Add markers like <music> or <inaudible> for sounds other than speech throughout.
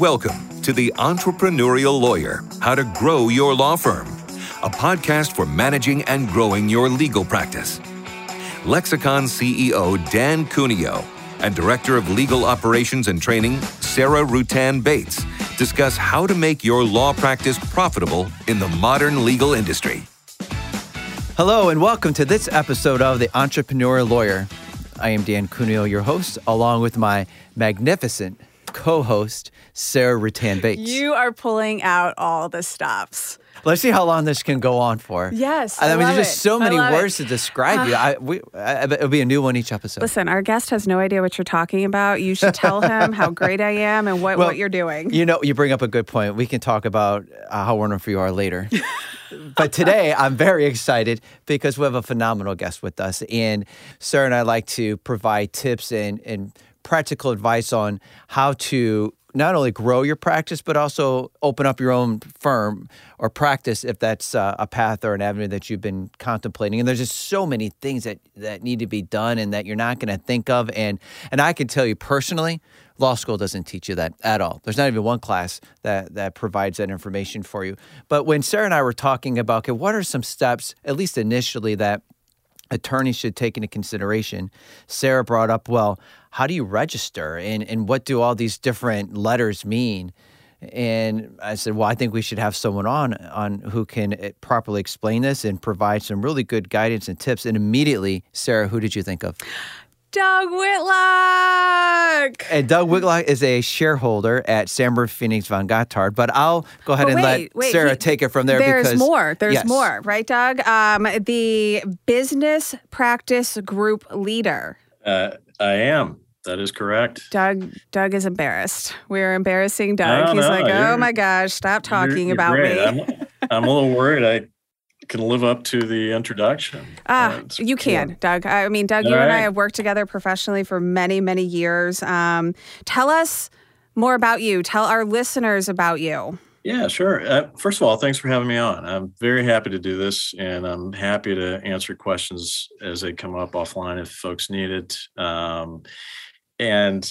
Welcome to The Entrepreneurial Lawyer How to Grow Your Law Firm, a podcast for managing and growing your legal practice. Lexicon CEO Dan Cuneo and Director of Legal Operations and Training Sarah Ruttan Bates discuss how to make your law practice profitable in the modern legal industry. Hello, and welcome to this episode of The Entrepreneurial Lawyer. I am Dan Cuneo, your host, along with my magnificent co host, Sarah Ruttan Bates. You are pulling out all the stops. Let's see how long this can go on for. Yes, I, I mean, there's just so many words it. to describe you. I, <sighs> we, I, it'll be a new one each episode. Listen, our guest has no idea what you're talking about. You should tell him how <laughs> great I am and what, Well, what you're doing. You know, you bring up a good point. We can talk about uh, how wonderful you are later. <laughs> but today, I'm very excited because we have a phenomenal guest with us. And Sarah and I like to provide tips and, and practical advice on how to not only grow your practice, but also open up your own firm or practice if that's uh, a path or an avenue that you've been contemplating. And there's just so many things that, that need to be done and that you're not going to think of. And, and I can tell you personally, law school doesn't teach you that at all. There's not even one class that, that provides that information for you. But when Sarah and I were talking about, okay, what are some steps, at least initially, that attorneys should take into consideration. Sarah brought up, well, how do you register and, and what do all these different letters mean? And I said, well, I think we should have someone on on who can eh, properly explain this and provide some really good guidance and tips. And immediately, Sarah, who did you think of? Doug Whitlock. And Doug Whitlock is a shareholder at Sandberg Phoenix Von Gontard. But I'll go ahead But and wait, let wait, Sarah he- take it from there. There's because, more. There's Yes. more, right, Doug? Um, the business practice group leader. Uh, I am. That is correct. Doug Doug is embarrassed. We're embarrassing Doug. No, He's no, like, oh my gosh, stop talking You're- you're about great. me. I'm, I'm a little worried. I can live up to the introduction. Ah, Uh, you can, Doug. I mean, Doug, All you and I have worked together professionally for many, many years. Um, tell us more about you. Tell our listeners about you. Yeah, sure. Uh, first of all, thanks for having me on. I'm very happy to do this, and I'm happy to answer questions as they come up offline if folks need it. Um, and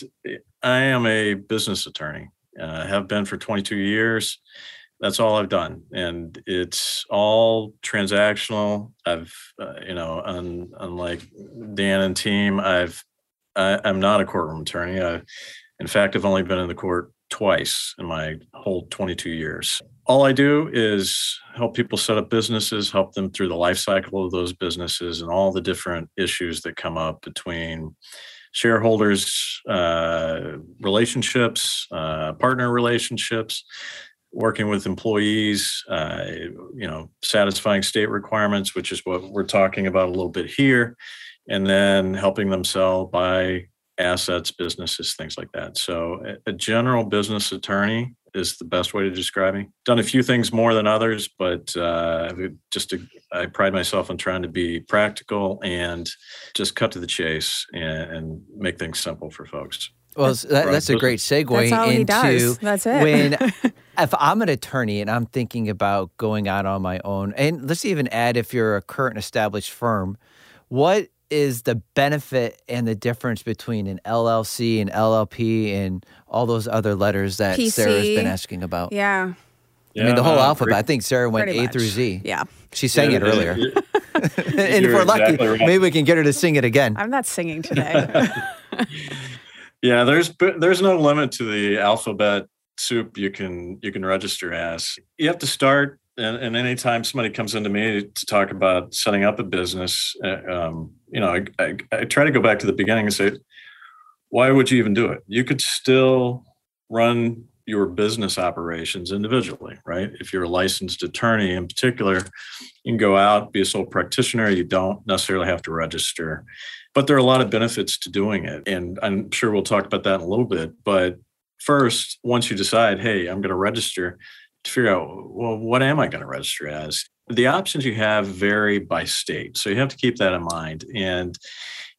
I am a business attorney. Uh, have been for 22 years. That's all I've done, and it's all transactional. I've, uh, you know, un, unlike Dan and team, I've I, I'm not a courtroom attorney. I, in fact, I've only been in the court twice in my whole 22 years. All I do is help people set up businesses, help them through the life cycle of those businesses and all the different issues that come up between shareholders, uh, relationships, uh, partner relationships, working with employees, uh, you know, satisfying state requirements, which is what we're talking about a little bit here, and then helping them sell, buy assets, businesses, things like that. So, a, a general business attorney is the best way to describe me. Done a few things more than others, but uh, just to, I pride myself on trying to be practical and just cut to the chase and, and make things simple for folks. Well, that, that's a great segue That's all he into does. That's it. when <laughs> if I'm an attorney and I'm thinking about going out on my own, and let's even add if you're a current established firm, what is the benefit and the difference between an LLC and LLP and all those other letters that Sarah's been asking about? Yeah, I mean, the whole uh, alphabet. I think Sarah went A much. through Z. Yeah. She sang it Yeah, earlier. it- <laughs> and if you're we're lucky, right. maybe we can get her to sing it again. I'm not singing <laughs> today. <laughs> Yeah, there's there's no limit to the alphabet soup you can you can register as. You have to start, and, and anytime somebody comes into me to talk about setting up a business, uh, um, you know, I, I, I try to go back to the beginning and say, why would you even do it? You could still run your business operations individually, right? If you're a licensed attorney in particular, you can go out, be a sole practitioner. You don't necessarily have to register but there are a lot of benefits to doing it and i'm sure we'll talk about that in a little bit but first once you decide hey i'm going to register to figure out well what am i going to register as? The options you have vary by state so you have to keep that in mind. And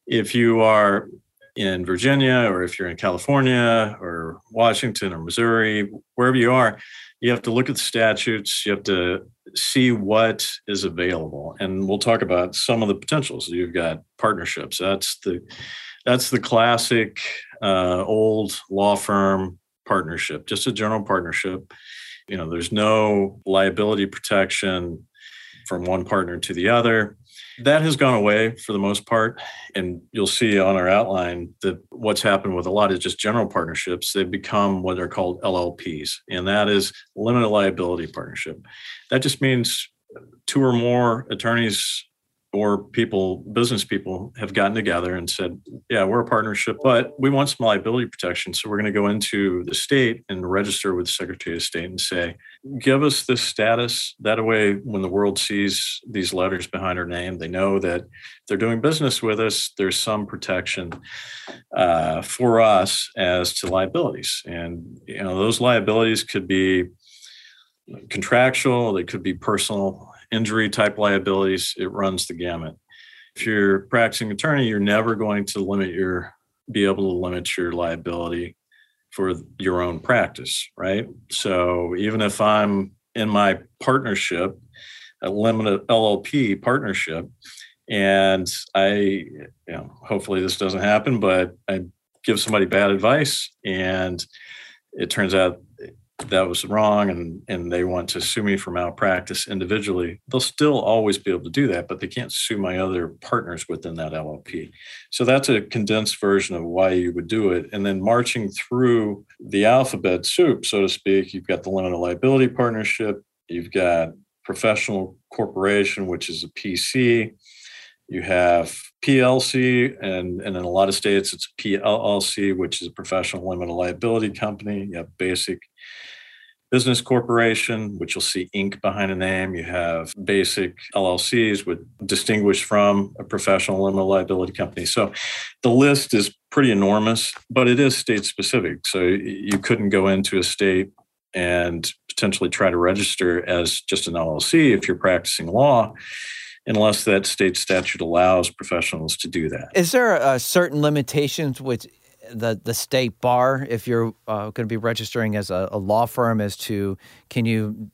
if you are in virginia or if you're in california or washington or missouri wherever you are you have to look at the statutes you have to see what is available. And we'll talk about some of the potentials. You've got partnerships. That's the that's the classic uh, old law firm partnership, just a general partnership. You know, there's no liability protection from one partner to the other. That has gone away for the most part. And you'll see on our outline that what's happened with a lot of just general partnerships, they've become what are called LLPs, and that is limited liability partnership. That just means two or more attorneys or people, business people, have gotten together and said, Yeah, we're a partnership, but we want some liability protection. So we're going to go into the state and register with the Secretary of State and say, Give us this status. That way, when the world sees these letters behind our name, they know that they're doing business with us. There's some protection uh, for us as to liabilities. And, you know, those liabilities could be contractual, they could be personal injury type liabilities, it runs the gamut. If you're practicing attorney, you're never going to limit your be able to limit your liability for your own practice, right? So even if I'm in my partnership, a limited LLP partnership, and I, you know, hopefully this doesn't happen, but I give somebody bad advice and it turns out that was wrong and and they want to sue me for malpractice individually they'll still always be able to do that but they can't sue my other partners within that llp so that's a condensed version of why you would do it and then marching through the alphabet soup so to speak you've got the limited liability partnership you've got professional corporation which is a pc you have PLC, and, and in a lot of states, it's PLLC, which is a professional limited liability company. You have basic business corporation, which you'll see Inc. behind a name. You have basic LLCs, with distinguished from a professional limited liability company. So the list is pretty enormous, but it is state specific. So you couldn't go into a state and potentially try to register as just an LLC if you're practicing law unless that state statute allows professionals to do that. Is there a certain limitations with the the state bar if you're uh, going to be registering as a, a, law firm as to can you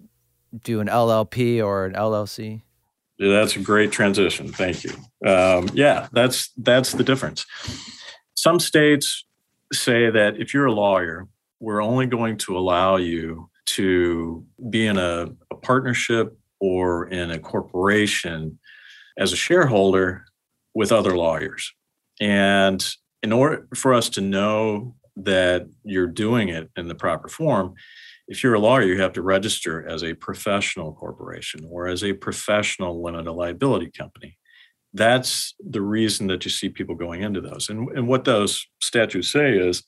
do an LLP or an LLC? That's a great transition. Thank you. Um, yeah, that's that's the difference. Some states say that if you're a lawyer, we're only going to allow you to be in a, a partnership or in a corporation as a shareholder with other lawyers. And in order for us to know that you're doing it in the proper form, if you're a lawyer, you have to register as a professional corporation or as a professional limited liability company. That's the reason that you see people going into those. And, and what those statutes say is,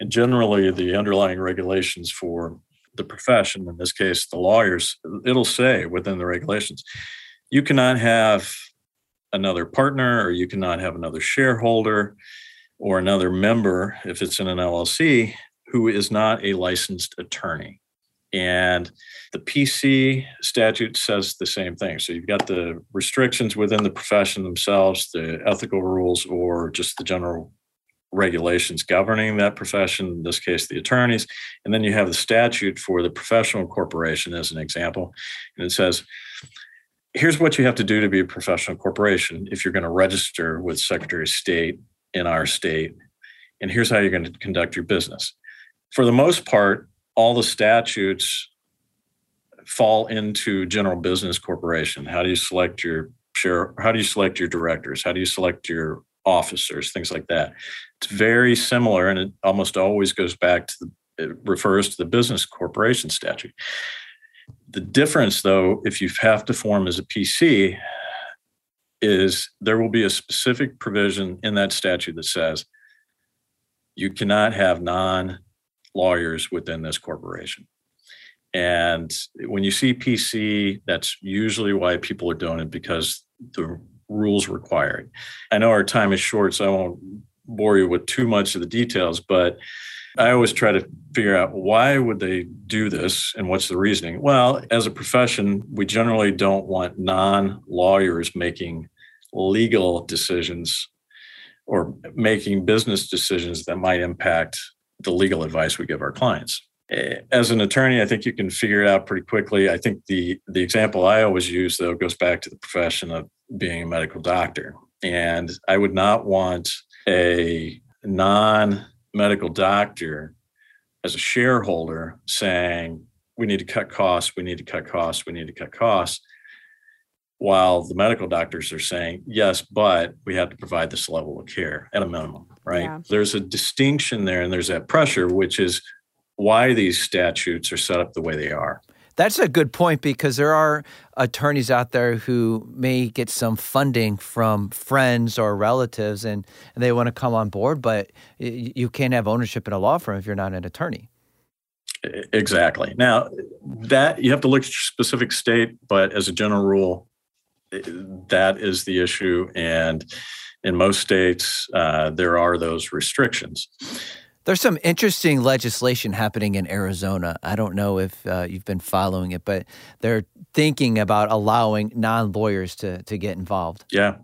and generally the underlying regulations for the profession, in this case, the lawyers, it'll say within the regulations, you cannot have another partner or you cannot have another shareholder or another member, if it's in an LLC, who is not a licensed attorney. And the PC statute says the same thing. So you've got the restrictions within the profession themselves, the ethical rules, or just the general regulations governing that profession, in this case, the attorneys. And then you have the statute for the professional corporation, as an example. And it says, here's what you have to do to be a professional corporation if you're going to register with Secretary of State in our state. And here's how you're going to conduct your business. For the most part, all the statutes fall into general business corporation. How do you select your share? How do you select your directors? How do you select your officers? Things like that. It's very similar, and it almost always goes back to the. It refers to the business corporation statute. The difference, though, if you have to form as a PC, is there will be a specific provision in that statute that says you cannot have non lawyers within this corporation. And when you see PC, that's usually why people are doing it because the rules require it. I know our time is short, so I won't bore you with too much of the details, but I always try to figure out why would they do this and what's the reasoning. Well, as a profession, we generally don't want non-lawyers making legal decisions or making business decisions that might impact the legal advice we give our clients. Eh, as an attorney, I think you can figure it out pretty quickly. I think the the example I always use though goes back to the profession of being a medical doctor. And I would not want a non medical doctor as a shareholder saying, we need to cut costs, we need to cut costs, we need to cut costs. While the medical doctors are saying, yes, but we have to provide this level of care at a minimum, right? Yeah. There's a distinction there and there's that pressure, which is why these statutes are set up the way they are. That's a good point because there are attorneys out there who may get some funding from friends or relatives and, and they want to come on board, but you can't have ownership in a law firm if you're not an attorney. Exactly. Now, that you have to look at your specific state, but as a general rule, i- that is the issue. And in most states, uh, there are those restrictions. There's some interesting legislation happening in Arizona. I don't know if uh, you've been following it, but they're thinking about allowing non lawyers to, to get involved. Yeah.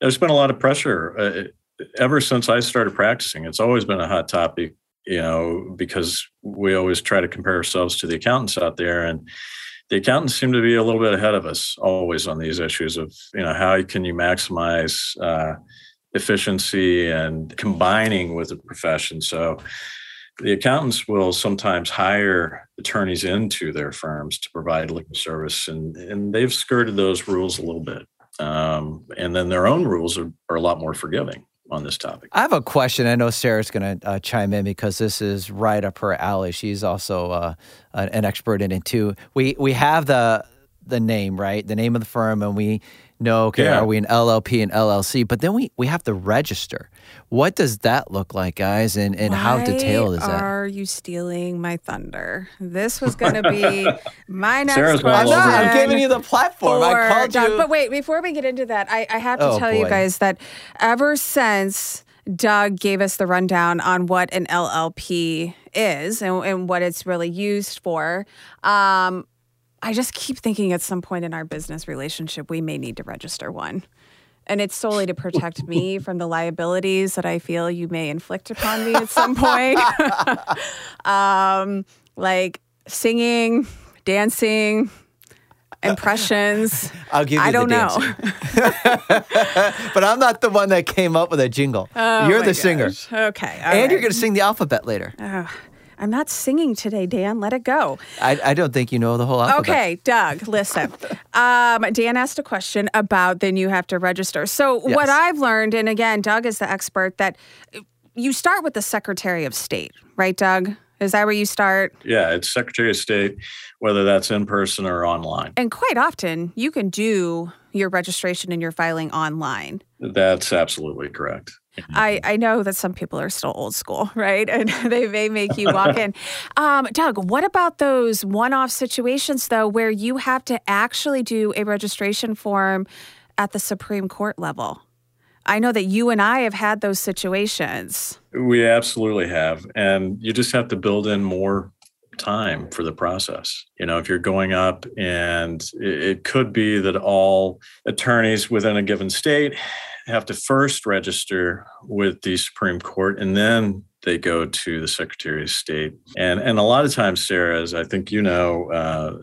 There's been a lot of pressure uh, ever since I started practicing. It's always been a hot topic, you know, because we always try to compare ourselves to the accountants out there. And the accountants seem to be a little bit ahead of us always on these issues of, you know, how can you maximize uh, efficiency and combining with the profession. So the accountants will sometimes hire attorneys into their firms to provide legal service, and, and they've skirted those rules a little bit. Um, and then their own rules are, are a lot more forgiving on this topic. I have a question. I know Sarah's going to uh, chime in because this is right up her alley. She's also uh, an expert in it too. We we have the the name right, the name of the firm, and we know okay, Yeah. are we an LLP and LLC? But then we we have to register. What does that look like, guys? And and how detailed is that? Are you stealing my thunder? This was going to be <laughs> my next Sarah's I'm question. all not. I'm giving you the platform. I called Doug. you. But wait, before we get into that, I, I have to Oh, tell you guys that ever since Doug gave us the rundown on what an LLP is and, and what it's really used for, um, I just keep thinking at some point in our business relationship, we may need to register one. And it's solely to protect me <laughs> from the liabilities that I feel you may inflict upon me at some point. <laughs> um, like singing, dancing, impressions. <laughs> I'll give you I the don't know. but I'm not the one that came up with a jingle. Oh you're the singer. Okay. And you're going to sing the alphabet later. Ugh, I'm not singing today, Dan. Let it go. I, I don't think you know the whole alphabet. Okay, Doug, <laughs> listen. Um, Dan asked a question about then you have to register. So, what I've learned, and again, Doug is the expert, that you start with the Secretary of State, right, Doug? Is that where you start? Yeah, it's Secretary of State, whether that's in person or online. And quite often, you can do your registration and your filing online. That's absolutely correct. I, I know that some people are still old school, <laughs> right? And <laughs> they may make you walk in. Um, Doug, what about those one off situations, though, where you have to actually do a registration form at the Supreme Court level? I know that you and I have had those situations. We absolutely have. And you just have to build in more time for the process. You know, if you're going up and it, it could be that all attorneys within a given state have to first register with the Supreme Court and then they go to the Secretary of State. And and a lot of times, Sarah, as I think you know, uh,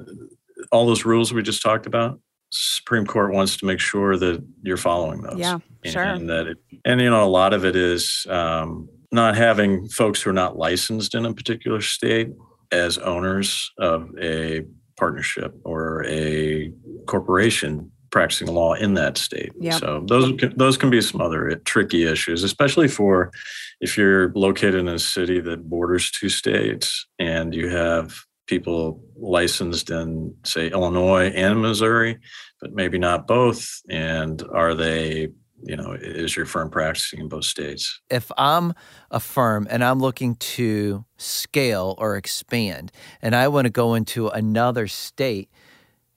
all those rules we just talked about, Supreme Court wants to make sure that you're following those. Yeah, sure. And that it, and you know, a lot of it is um, not having folks who are not licensed in a particular state as owners of a partnership or a corporation practicing law in that state. Yep. So those can, those can be some other tricky issues, especially for if you're located in a city that borders two states and you have people licensed in say Illinois and Missouri, but maybe not both. And are they, you know, is your firm practicing in both states? if I'm a firm and I'm looking to scale or expand and I want to go into another state,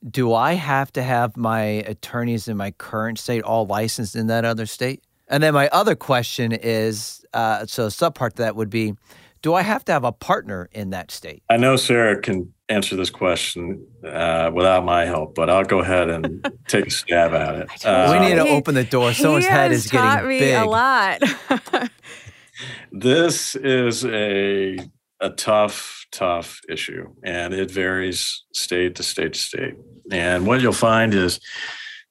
do I have to have my attorneys in my current state all licensed in that other state? And then my other question is uh, so, a subpart to that would be do I have to have a partner in that state? I know Sarah can answer this question uh, without my help, but I'll go ahead and <laughs> take a stab at it. we Uh, need to open the door. Someone's he head has is taught getting me big. a lot. <laughs> this is a a tough, tough issue, and it varies state to state to state. And what you'll find is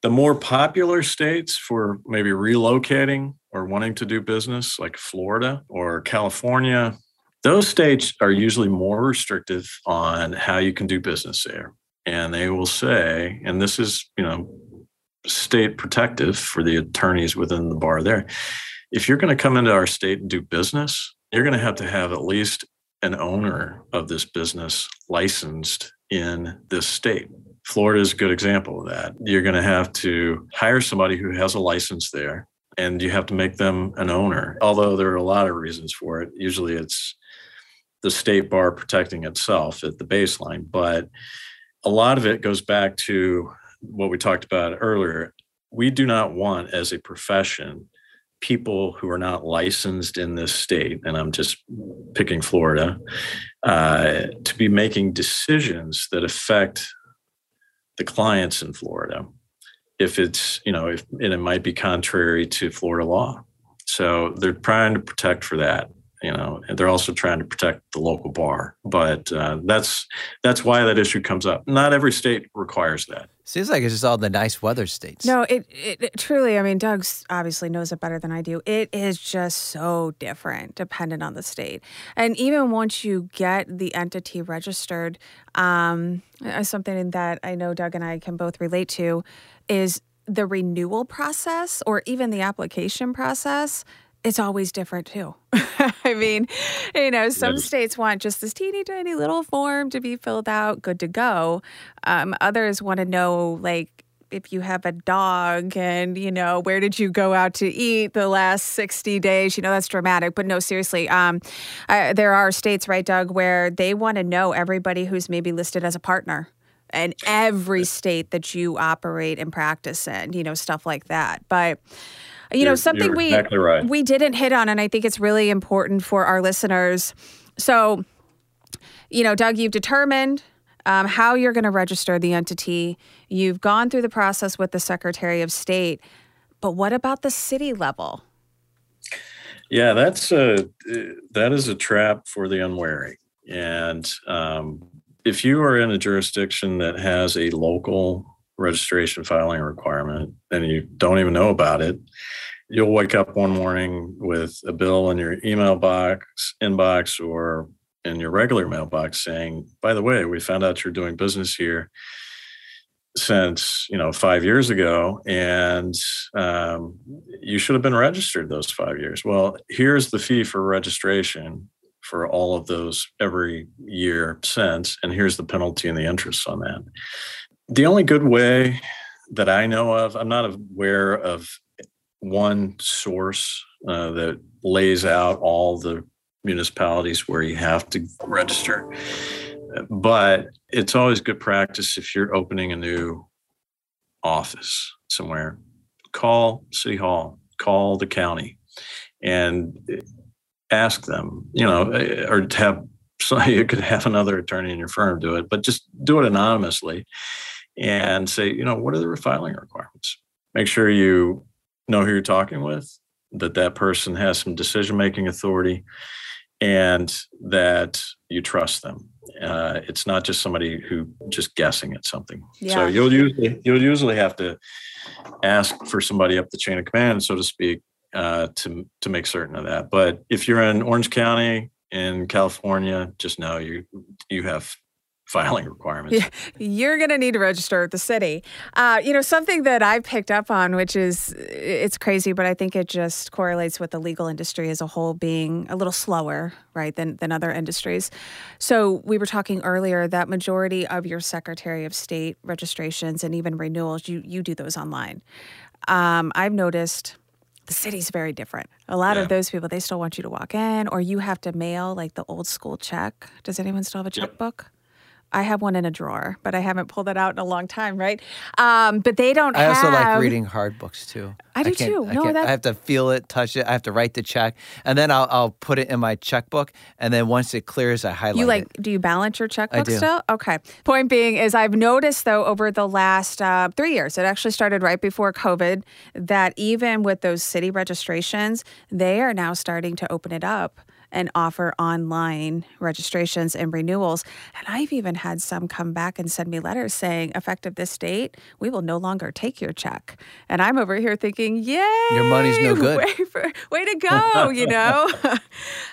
the more popular states for maybe relocating or wanting to do business, like Florida or California, Those states are usually more restrictive on how you can do business there. And they will say, and this is, you know, state protective for the attorneys within the bar there. If you're going to come into our state and do business, you're going to have to have at least an owner of this business licensed in this state. Florida is a good example of that. You're going to have to hire somebody who has a license there and you have to make them an owner. Although there are a lot of reasons for it. Usually it's the state bar protecting itself at the baseline, but a lot of it goes back to what we talked about earlier. We do not want as a profession people who are not licensed in this state, and I'm just picking Florida, uh, to be making decisions that affect the clients in Florida. If it's, you know, if and it might be contrary to Florida law. So they're trying to protect for that you know and they're also trying to protect the local bar. But uh, that's that's why that issue comes up. Not every state requires that. Seems like it's just all the nice weather states. No it, it, it truly i mean doug obviously knows it better than i do. It is just so different dependent on the state. And even once you get the entity registered um, something that i know doug and i can both relate to is the renewal process or even the application process it's always different too. <laughs> I <laughs> mean, you know, some states want just this teeny tiny little form to be filled out, good to go. Um, others want to know, like, if you have a dog and, you know, where did you go out to eat the last 60 days? You know, that's dramatic. But no, seriously, um, I, there are states, right, Doug, where they want to know everybody who's maybe listed as a partner and every state that you operate and practice in, you know, stuff like that. But, you know, something we exactly right. we didn't hit on, and I think it's really important for our listeners. So, you know, Doug, you've determined um, how you're going to register the entity. You've gone through the process with the Secretary of State, but what about the city level? Yeah, that's a that is a trap for the unwary. And um, if you are in a jurisdiction that has a local registration filing requirement and you don't even know about it, you'll wake up one morning with a bill in your email box, inbox, or in your regular mailbox saying, by the way, we found out you're doing business here since you know five years ago and um, you should have been registered those five years. Well here's the fee for registration for all of those every year since and here's the penalty and the interest on that the only good way that I know of, I'm not aware of one source uh, that lays out all the municipalities where you have to register. But it's always good practice if you're opening a new office somewhere, call City Hall, call the county, and ask them, you know, or have so <laughs> you could have another attorney in your firm do it, but just do it anonymously and say, you know, what are the filing requirements? Make sure you know who you're talking with, that that person has some decision making authority, and that you trust them. Uh, it's not just somebody who just guessing at something. Yeah. So you'll usually you'll usually have to ask for somebody up the chain of command, so to speak, uh, to to make certain of that. But if you're in Orange County in California, just know you you have filing requirements. You're going to need to register at the city. Uh, you know, something that I picked up on, which is it's crazy, but I think it just correlates with the legal industry as a whole being a little slower, right, than than other industries. So we were talking earlier that majority of your Secretary of State registrations and even renewals, you you do those online. Um, I've noticed the city's very different. A lot yeah. of those people, they still want you to walk in, or you have to mail like the old school check. Does anyone still have a checkbook? Yep. I have one in a drawer, but I haven't pulled it out in a long time, right? Um, but they don't. I have... also like reading hard books too. I do I too. I no, that... I have to feel it, touch it. I have to write the check, and then I'll, I'll put it in my checkbook. And then once it clears, I highlight. You like? It. Do you balance your checkbook I do. still? Okay. Point being is, I've noticed though over the last uh, three years, it actually started right before COVID, that even with those city registrations, they are now starting to open it up and offer online registrations and renewals. And I've even had some come back and send me letters saying, effective this date, we will no longer take your check. And I'm over here thinking, yay! Your money's no <laughs> good. Way, for, way to go, you know? <laughs>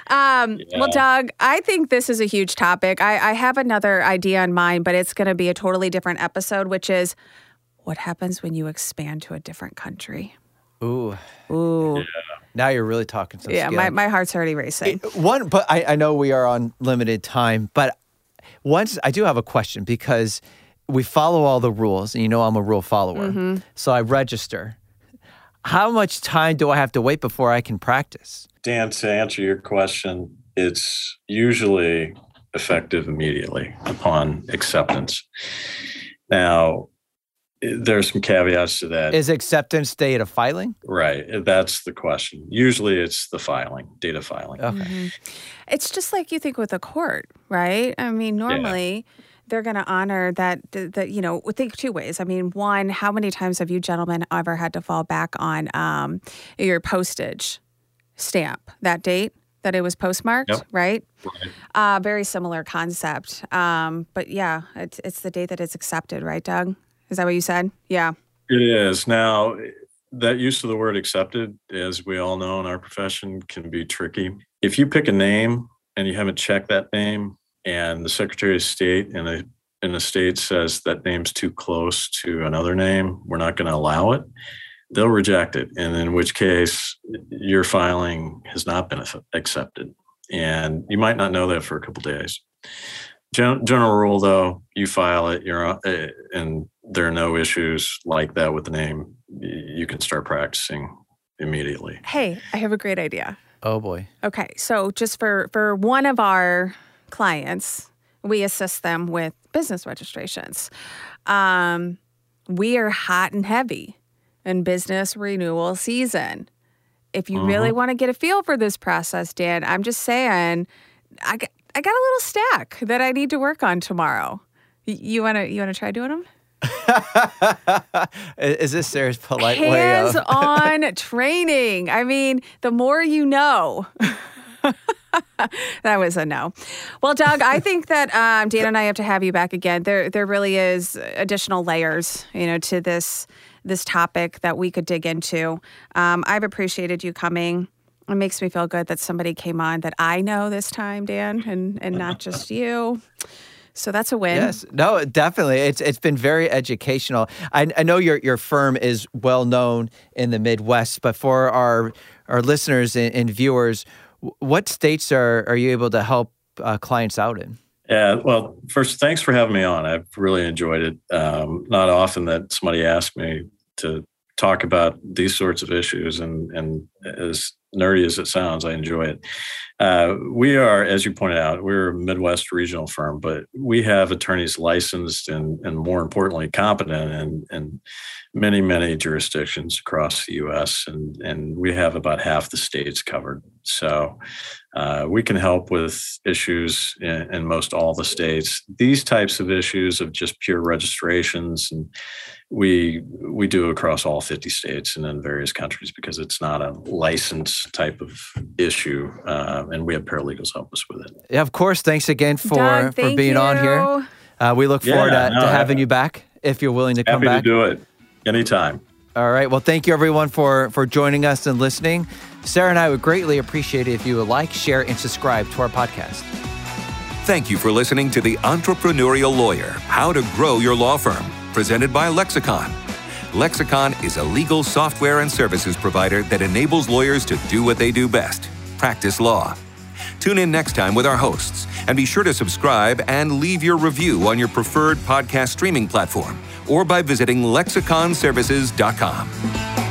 um, Yeah. Well, Doug, I think this is a huge topic. I, I have another idea in mind, but it's going to be a totally different episode, which is what happens when you expand to a different country? Ooh, Ooh, now you're really talking some yeah, skill. my, my heart's already racing. One, but I, I know we are on limited time, but once I do have a question because we follow all the rules, and you know I'm a rule follower. Mm-hmm. So I register. How much time do I have to wait before I can practice? Dan, to answer your question, it's usually effective immediately upon acceptance. Now, i- there's some caveats to that. Is acceptance date of filing? right. That's the question. Usually it's the filing, data filing. Okay. Mhm. It's just like you think with a court, right? I mean, normally they're going to honor that, the, the, you know, think two ways. I mean, one, how many times have you gentlemen ever had to fall back on um, your postage stamp, that date that it was postmarked, Yep. right? Right. Uh, very similar concept. Um, but yeah, it's, it's the date that it's accepted, right, Doug? Is that what you said? Yeah. It is. Now, that use of the word accepted, as we all know in our profession, can be tricky. If you pick a name and you haven't checked that name, and the Secretary of State in a in a state says that name's too close to another name, we're not going to allow it. They'll reject it, and in which case your filing has not been accepted, and you might not know that for a couple days. Gen- general rule, though, you file it, you're uh, and there are no issues like that with the name. You can start practicing immediately. Hey, I have a great idea. Oh boy. Okay, so just for for one of our clients, we assist them with business registrations. Um, we are hot and heavy in business renewal season. If you really want to get a feel for this process, Dan, I'm just saying, I got, I got a little stack that I need to work on tomorrow. You wanna you wanna try doing them? <laughs> Is this Sarah's polite way Hands of? <laughs> on training. I mean, the more you know. <laughs> that was a no. Well, Doug, I think that um, Dan and I have to have you back again. There, there really is additional layers, you know, to this this topic that we could dig into. Um, I've appreciated you coming. It makes me feel good that somebody came on that I know this time, Dan, and and not just you. So that's a win. Yes, no, definitely. It's it's been very educational. I, I know your your firm is well known in the Midwest, but for our our listeners and, and viewers, what states are are you able to help uh, clients out in? Yeah, well, first, thanks for having me on. I've really enjoyed it. Um, not often that somebody asks me to talk about these sorts of issues, and and as nerdy as it sounds, I enjoy it. Uh, we are, as you pointed out, we're a Midwest regional firm, but we have attorneys licensed and, and more importantly, competent in, in many, many jurisdictions across the U.S. and and we have about half the states covered. So uh, we can help with issues in, in most all the states. These types of issues of just pure registrations and we we do across all 50 states and in various countries because it's not a license type of issue uh, and we have paralegals help us with it Yeah, of course. Thanks again for Doug, for thank being on here. Uh, we look forward to, no, to having you back if you're willing to come happy back. to do it anytime All right. Well, thank you everyone for for joining us and listening. Sarah and I would greatly appreciate it if you would like, share, and subscribe to our podcast. Thank you for listening to The Entrepreneurial Lawyer How to Grow Your Law Firm, presented by Lexicon. Lexicon is a legal software and services provider that enables lawyers to do what they do best practice law. Tune in next time with our hosts, and be sure to subscribe and leave your review on your preferred podcast streaming platform or by visiting lexiconservices.com.